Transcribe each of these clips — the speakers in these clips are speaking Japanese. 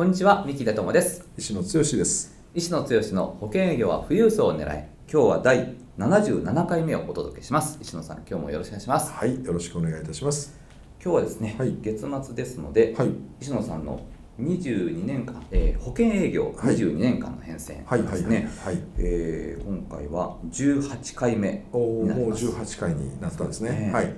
こんにちは三木田智です。石野剛です。石野剛の保険営業は富裕層を狙い今日は第77回目をお届けします。石野さん今日もよろしくお願いします。はいよろしくお願いいたします。今日はですね、はい、月末ですので、はい、石野さんの22年間、えー、保険営業22年間の変遷ですね、今回は18回目になります。もう18回になったんですね、ね、はい。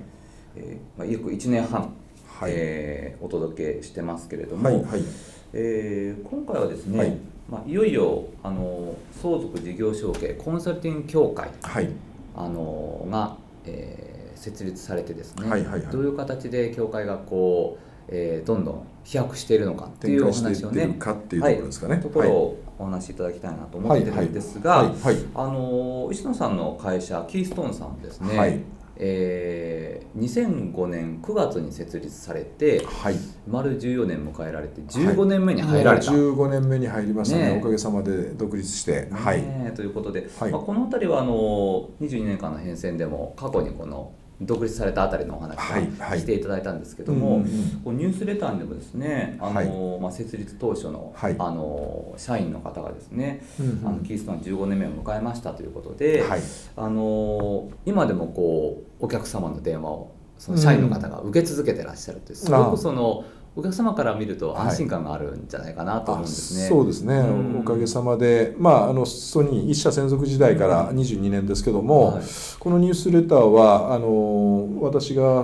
えーまあ、約1年半、はい。えー、お届けしてますけれども、はいはいえー、今回はですね、はい。まあ、いよいよあの相続事業承継コンサルティング協会、はい、あのが、えー、設立されてですね、はいはいはい、どういう形で協会がこうえー、どんどん飛躍しているのかっていうお話をね、かっていうところですかね、はい、ところをお話しいただきたいなと思ってるんですが、あの石野さんの会社キーストーンさんですね、はい、えー、2005年9月に設立されて、はい、丸14年迎えられて15年目に入られた、はい、15年目に入りましたね、ね、おかげさまで独立して。はい、ということで、はい、まあ、この辺りはあの22年間の変遷でも過去にこの独立されたあたりのお話をしていただいたんですけども、ニュースレターにもですねあの、はい、まあ、設立当初のはい、あの社員の方がですね、うんうん、あのキーストン15年目を迎えましたということで、はい、あの今でもこうお客様の電話をその社員の方が受け続けてらっしゃるという、すごくそのお客様から見ると安心感があるんじゃないかなと思うんですね。はい、そうですね、うん、おかげさまで、まあ、あのソニー一社専属時代から22年ですけども、はい、このニュースレターはあの私が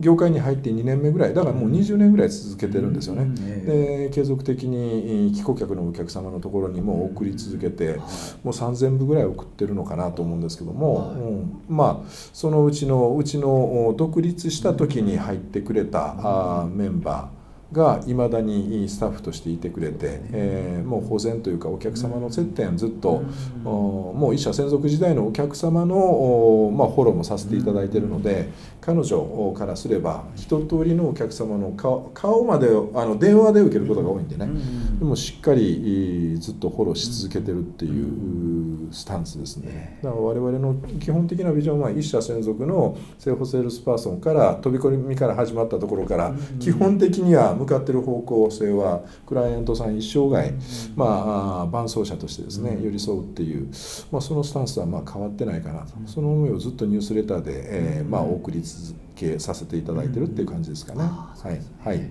業界に入って2年目ぐらいだからもう20年ぐらい続けてるんですよね。うん、で継続的に帰顧客のお客様のところにも送り続けて、もう3,000部ぐらい送ってるのかなと思うんですけども、まあそのうちのうちの独立した時に入ってくれた、あメンバーがいまだにスタッフとしていてくれて、えー、もう保全というかお客様の接点ずっと、うん、もう一社専属時代のお客様の、まあ、フォローもさせていただいているので彼女からすれば一通りのお客様の顔顔まであの電話で受けることが多いんでね、でもしっかりずっとフォローし続けてるっていうスタンスですね。だから我々の基本的なビジョンは一社専属の生保セールスパーソンから飛び込みから始まったところから基本的には向かってる方向性はクライアントさん一生涯、まあ、伴走者としてですね寄り添うっていう、まあ、そのスタンスはまあ変わってないかなと。その思いをずっとニュースレターで、えーまあ、お送り続けさせていただいてるっていう感じですかね。はい、はい、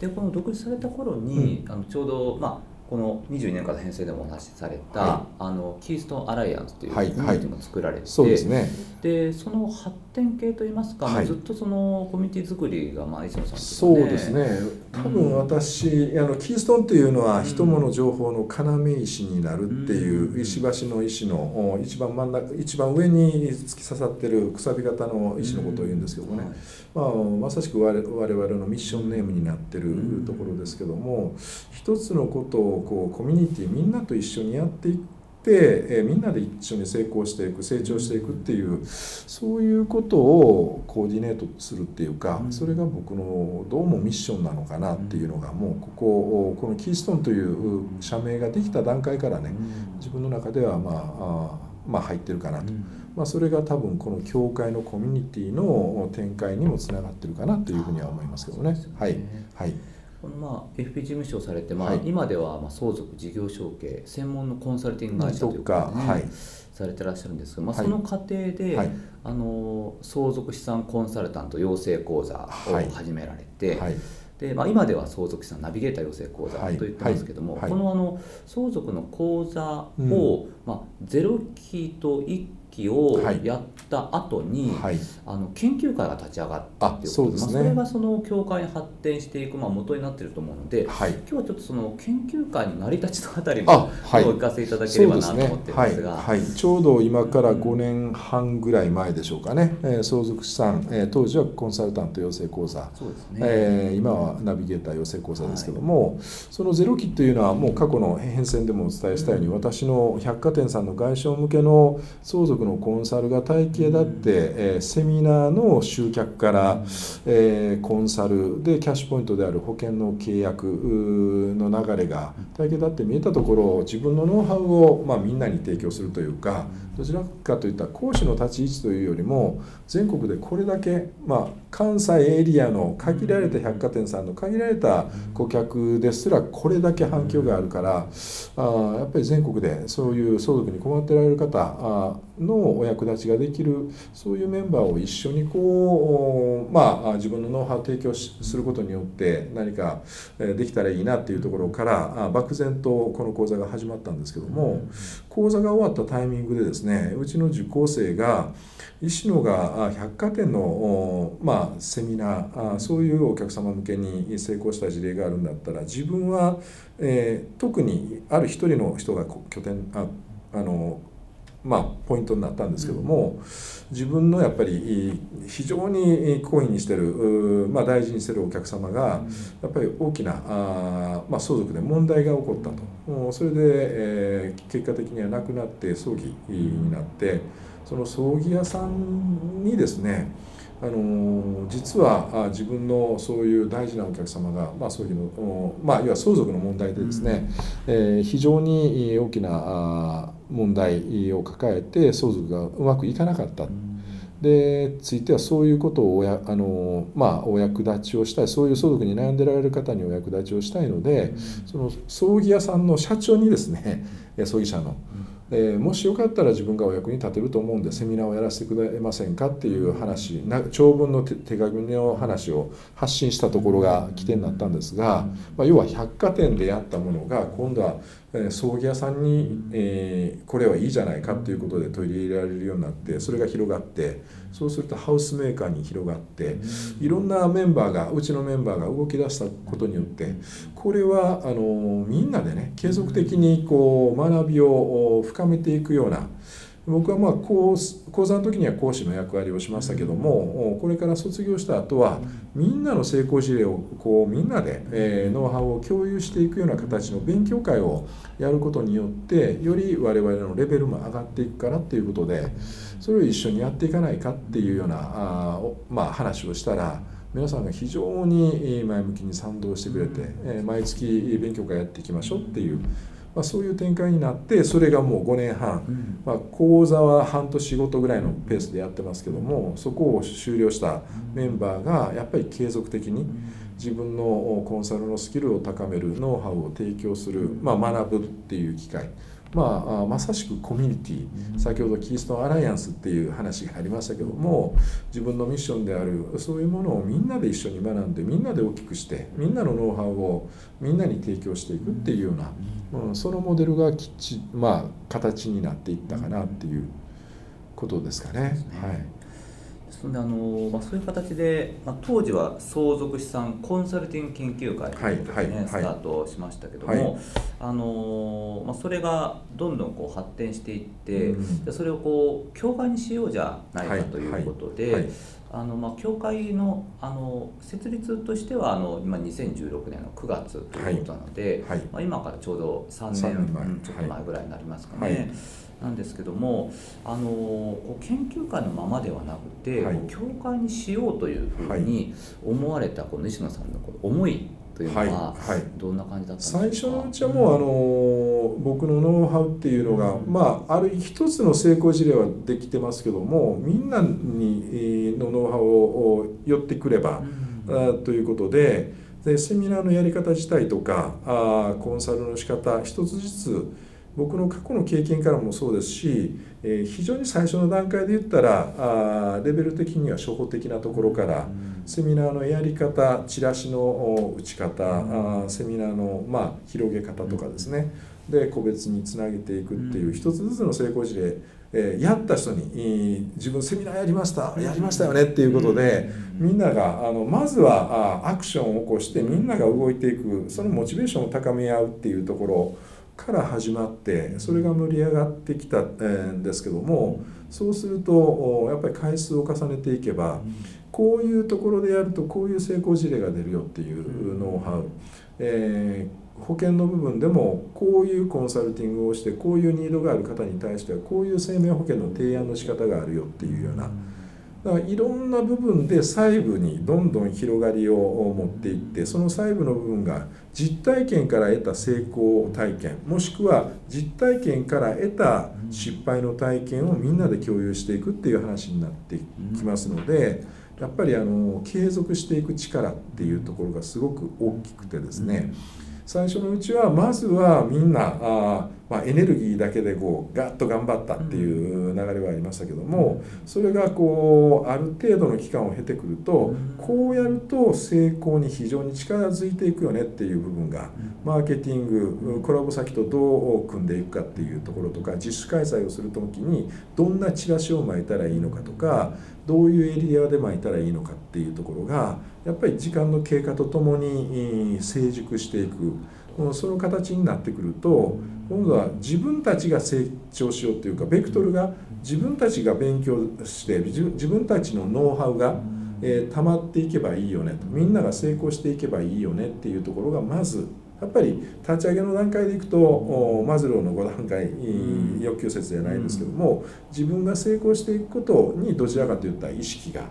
でこの独立された頃に、あのちょうど、まあこの22年間の編成でもお話しされた、はい、あのキーストンアライアンスとい。うコミュニティも作られて、はいはい、そうですね、でその発展系といいますか、はい、ずっとそのコミュニティ作りがまあ磯野さん、ね、そうですね。多分私、うん、あのキーストンっていうのは人物情報の要石になるっていう石橋の石の一番真ん中一番上に突き刺さってるくさび型の石のことを言うんですけどもね、まあ、まさしく我々のミッションネームになってるところですけども一つのことをこうコミュニティみんなと一緒にやっていって、えー、みんなで一緒に成功していく成長していくっていうそういうことをコーディネートするっていうかそれが僕のどうもミッションなのかなっていうのがもうこここのキーストーンという社名ができた段階からね自分の中ではまあまあ入ってるかなと。まあ、それが多分この教会のコミュニティの展開にもつながってるかなというふうには思いますけどね。はい、はいこのまあ FP 事務所をされて、まあ、はい、今ではまあ相続事業承継専門のコンサルティング会社というか、ね、はい、されてらっしゃるんですけど、まあ、その過程で、はい、あの相続資産コンサルタント養成講座を始められて、はい。でまあ、今では相続資産ナビゲーター養成講座と言ってますけども、このあの相続の講座を、うん、まあ、0期と1期をやっった後に、はい、あの研究会が立ち上がったっていうことで、ね、まあ、それがその教会に発展していく、まあ、元になっていると思うので、はい、今日はちょっとその研究会の成り立ちのあたりもお聞かせいただければなと思ってるんですが、はい、ちょうど今から5年半ぐらい前でしょうかね、えー、相続資産、えー、当時はコンサルタント養成講座。そうですね、えー、今はナビゲーター養成講座ですけども、そのゼロ期というのはもう過去の変遷でもお伝えしたように、私の百貨店さんの外商向けの相続のコンサルが体系だって、えー、セミナーの集客から、えー、コンサルでキャッシュポイントである保険の契約の流れが体系だって見えたところ自分のノウハウを、まあ、みんなに提供するというかどちらかといったら講師の立ち位置というよりも全国でこれだけ、まあ、関西エリアの限られた百貨店さんの限られた顧客ですらこれだけ反響があるからあやっぱり全国でそういう相続に困ってられる方のお役立ちができるそういうメンバーを一緒にこう、まあ、自分のノウハウを提供することによって何かできたらいいなっていうところから漠然とこの講座が始まったんですけども講座が終わったタイミングでですねねうちの受講生が石野が百貨店の、まあ、セミナーそういうお客様向けに成功した事例があるんだったら自分は、えー、特にある一人の人が拠点ああのまあ、ポイントになったんですけども、自分のやっぱり非常に好意にしてる、まあ、大事にしてるお客様がやっぱり大きなあ、まあ、相続で問題が起こったと。それで、えー、結果的には亡くなって葬儀になってその葬儀屋さんにですねあの実は自分のそういう大事なお客様が、まあ、葬儀の、まあ、いわ相続の問題でですね、うん、えー、非常に大きな問題を抱えて相続がうまくいかなかった。でついてはそういうことをおやあの、まあ、お役立ちをしたいそういう相続に悩んでられる方にお役立ちをしたいので、その葬儀屋さんの社長にですね 葬儀社の。えー、もしよかったら自分がお役に立てると思うんでセミナーをやらせてくれませんかっていう話な長文の手紙の話を発信したところが起点になったんですが、まあ、要は百貨店でやったものが今度は葬儀屋さんに、えー、これはいいじゃないかっていうことで取り入れられるようになってそれが広がってそうするとハウスメーカーに広がっていろんなメンバーがうちのメンバーが動き出したことによってこれはあのみんなでね継続的にこう学びを深めていくような僕はまあ講講座の時には講師の役割をしましたけどもこれから卒業した後はみんなの成功事例をこうみんなで、えノウハウを共有していくような形の勉強会をやることによってより我々のレベルも上がっていくからっていうことでそれを一緒にやっていかないかっていうようなあ、まあ、話をしたら皆さんが非常に前向きに賛同してくれて、え毎月勉強会やっていきましょうっていうまあ、そういう展開になってそれがもう5年半、うん、まあ、講座は半年ごとぐらいのペースでやってますけどもそこを終了したメンバーがやっぱり継続的に自分のコンサルのスキルを高めるノウハウを提供する、まあ、学ぶっていう機会まあ、まさしくコミュニティ先ほどキーストンアライアンスっていう話がありましたけども自分のミッションであるそういうものをみんなで一緒に学んでみんなで大きくしてみんなのノウハウをみんなに提供していくっていうような、うん、そのモデルがきっちまあ形になっていったかなっていうことですかね。はいそんであの、まあ、そういう形で、まあ、当時は相続資産コンサルティング研究会ということでね、はいはい、スタートしましたけども、はい、あのまあ、それがどんどんこう発展していって、うん、それをこう教会にしようじゃないかということで、あのまあ、教会のあの設立としてはあの今2016年の9月ということなので、まあ、今からちょうど3年ちょっと前ぐらいになりますかね。なんですけどもあの研究会のままではなくて、はい、教会にしようというふうに思われたこの西野さんの思いというのはどんな感じだったんですか、最初のうちはもうあの僕のノウハウっていうのが、まあ、ある一つの成功事例はできてますけどもみんなにのノウハウを寄ってくれば、うん、ということででセミナーのやり方自体とかあコンサルの仕方一つずつ僕の過去の経験からもそうですし、えー、非常に最初の段階で言ったらあレベル的には初歩的なところから、セミナーのやり方チラシの打ち方、あセミナーの、まあ、広げ方とかですね、で個別につなげていくっていう一つずつの成功事例えー、やった人に自分セミナーやりましたやりましたよねっていうことでみんながあのまずはあアクションを起こしてみんなが動いていくそのモチベーションを高め合うっていうところから始まってそれが盛り上がってきたんですけどもそうするとやっぱり回数を重ねていけばこういうところでやるとこういう成功事例が出るよっていうノウハウ、えー保険の部分でもこういうコンサルティングをしてこういうニードがある方に対してはこういう生命保険の提案の仕方があるよっていうような。だからいろんな部分で細部にどんどん広がりを持っていってその細部の部分が実体験から得た成功体験もしくは実体験から得た失敗の体験をみんなで共有していくっていう話になってきますのでやっぱりあの継続していく力っていうところがすごく大きくてですね、最初のうちはまずはみんなあ、まあ、エネルギーだけでこうガッと頑張ったっていう流れはありましたけどもそれがこうある程度の期間を経てくるとこうやると成功に非常に力づいていくよねっていう部分がマーケティングコラボ先とどう組んでいくかっていうところとか自主開催をする時にどんなチラシを巻いたらいいのかとかどういうエリアで巻いたらいいのかっていうところがやっぱり時間の経過とともに成熟していく。その形になってくると今度は自分たちが成長しようというかベクトルが自分たちが勉強して自分たちのノウハウが、え、溜まっていけばいいよねと。みんなが成功していけばいいよねっていうところがまずやっぱり立ち上げの段階でいくとマズローの5段階欲求説じゃないですけども自分が成功していくことにどちらかといった意識が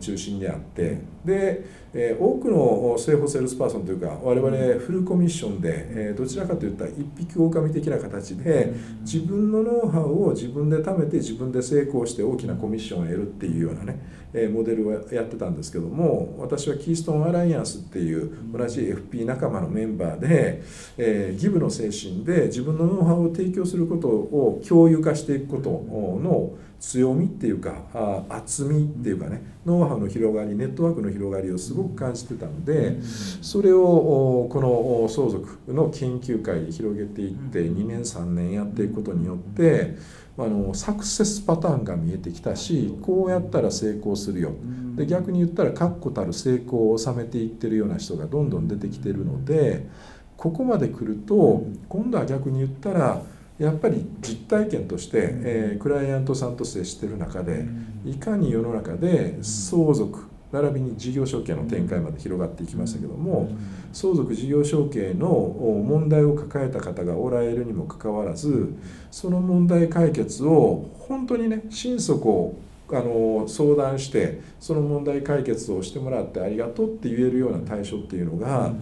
中心であってで、え多くの生保セールスパーソンというか我々フルコミッションで、えどちらかといった一匹狼的な形で自分のノウハウを自分で貯めて自分で成功して大きなコミッションを得るっていうようなねえモデルをやってたんですけども私はキーストンアライアンスっていう同じ FP 仲間のメンバーで、えギブの精神で自分のノウハウを提供することを共有化していくことの強みっていうかあ厚みっていうかねノウハウの広がりネットワークの広がりをすごく感じてたのでそれをこの相続の研究会で広げていって2年3年やっていくことによってあのサクセスパターンが見えてきたしこうやったら成功するよ。で逆に言ったら確固たる成功を収めていってるような人がどんどん出てきてるのでここまで来ると今度は逆に言ったらやっぱり実体験として、えー、クライアントさんと接してる中でいかに世の中で相続並びに事業承継の展開まで広がっていきましたけども相続事業承継の問題を抱えた方がおられるにもかかわらずその問題解決を本当にね心底あの相談してその問題解決をしてもらってありがとうって言えるような対象っていうのが、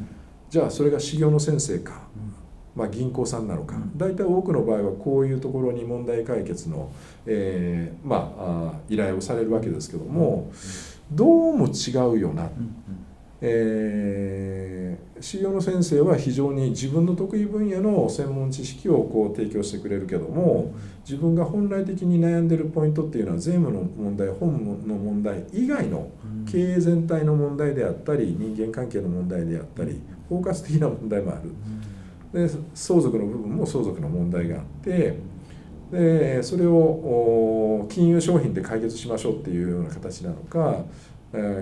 じゃあそれが修行の先生か、まあ、銀行さんなのか。大体多くの場合はこういうところに問題解決の、えー、まあ依頼をされるわけですけどもどうも違うよな、えー、修行の先生は非常に自分の得意分野の専門知識をこう提供してくれるけども自分が本来的に悩んでるポイントっていうのは税務の問題本の問題以外の経営全体の問題であったり人間関係の問題であったり包括的な問題もある。で相続の部分も相続の問題があってでそれを金融商品で解決しましょうっていうような形なのか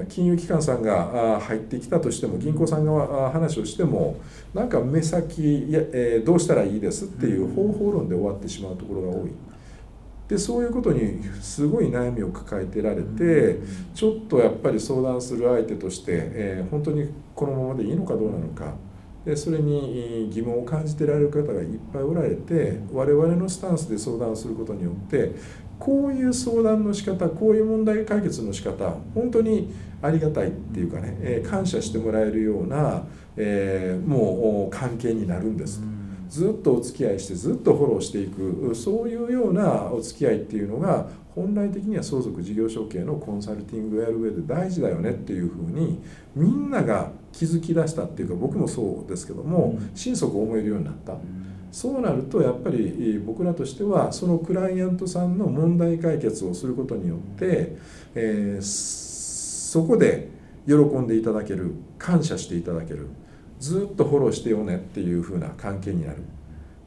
金融機関さんが入ってきたとしても銀行さんが話をしてもなんか目先や、えどうしたらいいですっていう方法論で終わってしまうところが多い。でそういうことにすごい悩みを抱えてられてちょっとやっぱり相談する相手として、えー、本当にこのままでいいのかどうなのかでそれに疑問を感じてられる方がいっぱいおられて我々のスタンスで相談することによってこういう相談の仕方こういう問題解決の仕方本当にありがたいっていうかね、えー、感謝してもらえるような、えー、もう関係になるんです。ずっとお付き合いしてずっとフォローしていくそういうようなお付き合いっていうのが本来的には相続事業承継のコンサルティングをやる上で大事だよねっていうふうにみんなが気づき出したっていうか僕もそうですけども心底思えるようになった。そうなるとやっぱり僕らとしてはそのクライアントさんの問題解決をすることによって、えー、そこで喜んでいただける感謝していただけるずっとフォローしてよねっていうふうな関係になる。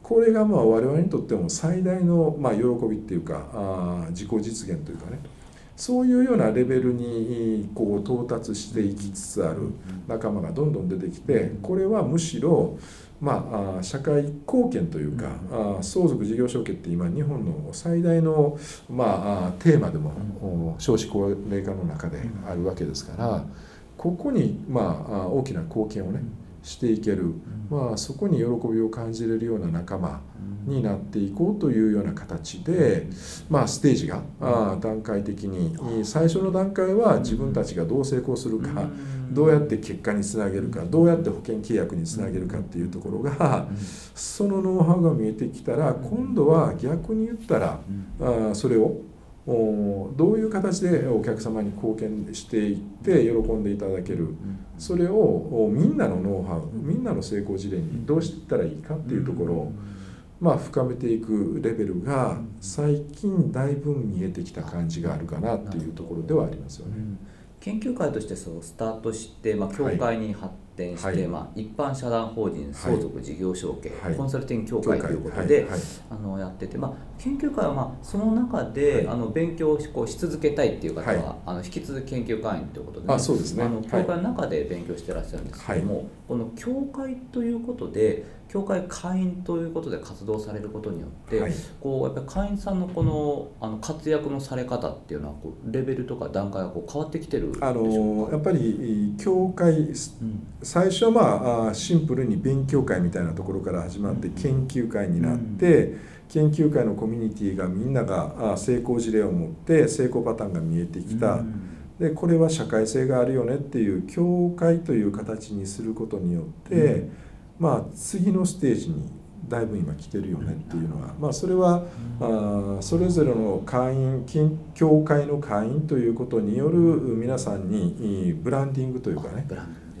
これがまあ我々にとっても最大のまあ喜びっていうかあ自己実現というかねそういうようなレベルにこう到達していきつつある仲間がどんどん出てきてこれはむしろまあ、社会貢献というか、うん、相続事業承継って今日本の最大の、まあ、テーマでも、少子高齢化の中であるわけですから、ここに、まあ、大きな貢献をねしていける、まあ、そこに喜びを感じれるような仲間になっていこうというような形で、まあ、ステージが段階的に。最初の段階は自分たちがどう成功するかどうやって結果につなげるかどうやって保険契約につなげるかっていうところがそのノウハウが見えてきたら今度は逆に言ったらそれをどういう形でお客様に貢献していって喜んでいただける。それをみんなのノウハウみんなの成功事例にどうしたらいいかっていうところをまあ深めていくレベルが最近だいぶ見えてきた感じがあるかなっていうところではありますよね。研究会としてそうスタートして、まあ、協会に発展して、はい、まあ、一般社団法人相続事業承継、はい、コンサルティング協会ということで、はい、あのやってて、まあ、研究会はまあその中で、あの勉強をこうし続けたいっていう方は、あの引き続き研究会員ということで、ね、あそうですね、あの協会の中で勉強してらっしゃるんですけども、この協会ということで教会会員ということで活動されることによって、はい、こうやっぱり会員さんのこのあの活躍のされ方っていうのはこうレベルとか段階がこう変わってきてるあのやっぱり教会、うん、最初はまあシンプルに勉強会みたいなところから始まって研究会になって、うん、研究会のコミュニティがみんなが成功事例を持って成功パターンが見えてきた。うん。でこれは社会性があるよねっていう協会という形にすることによって、まあ、次のステージにだいぶ今来てるよねっていうのは、まあ、それは、あそれぞれの会員協会の会員ということによる皆さんにブランディングというかね。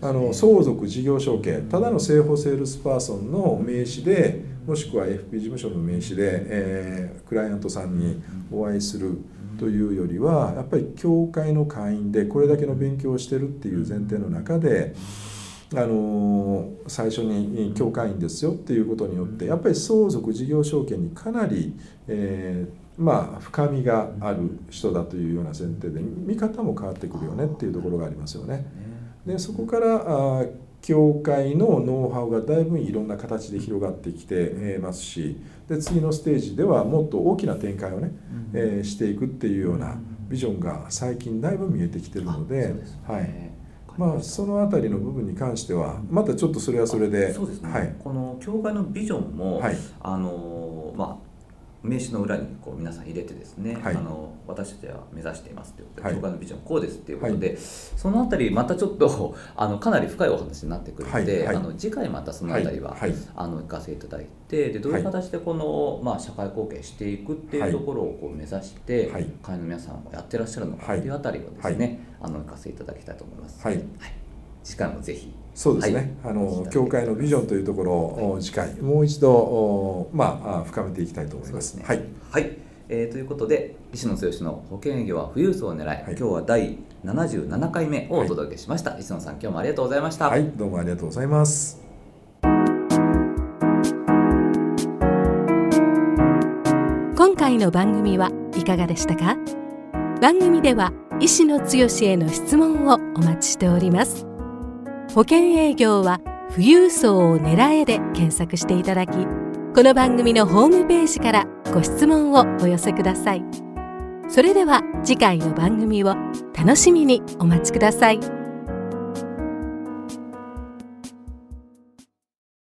あの相続事業承継。ただの生保セールスパーソンの名刺でもしくは FP 事務所の名刺で、えー、クライアントさんにお会いするというよりはやっぱり教会の会員でこれだけの勉強をしてるっていう前提の中で。あの最初に教会員ですよっていうことによってやっぱり相続事業承継にかなり、えー、まあ深みがある人だというような前提で見方も変わってくるよねっていうところがありますよね。でそこからあ教会のノウハウがだいぶいろんな形で広がってきてますしで次のステージではもっと大きな展開をね、えー、していくっていうようなビジョンが最近だいぶ見えてきてるので。はいまあ、そのあたりの部分に関してはまたちょっとそれはそれでそうですね、はい、この教会のビジョンも、はい、あのまあ名刺の裏にこう皆さん入れてですね、はい、あの私たちは目指していますということで、教会のビジョンこうですっていうことで、はい、そのあたりまたちょっと あのかなり深いお話になってくるので、はい、あの次回またそのあたりは、あの行かせていただいてでどういう形でこの、まあ、社会貢献していくっていうところをこう目指して、会員の皆さんもやってらっしゃるのかっていうあたりをですね、あの行かせていただきたいと思います。はい。次回もぜひ。そうですね、はい、あの教会のビジョンというところを次回もう一度まあ深めていきたいと思います。すね、はい、はい。えー、ということで石野剛の保険営業は富裕層を狙い、はい、今日は第77回目をお届けしました、はい、石野さん今日もありがとうございました。はい。どうもありがとうございます。今回の番組はいかがでしたか？番組では石野剛への質問をお待ちしております保険営業は富裕層を狙えで検索していただきこの番組のホームページからご質問をお寄せくださいそれでは次回の番組を楽しみにお待ちください。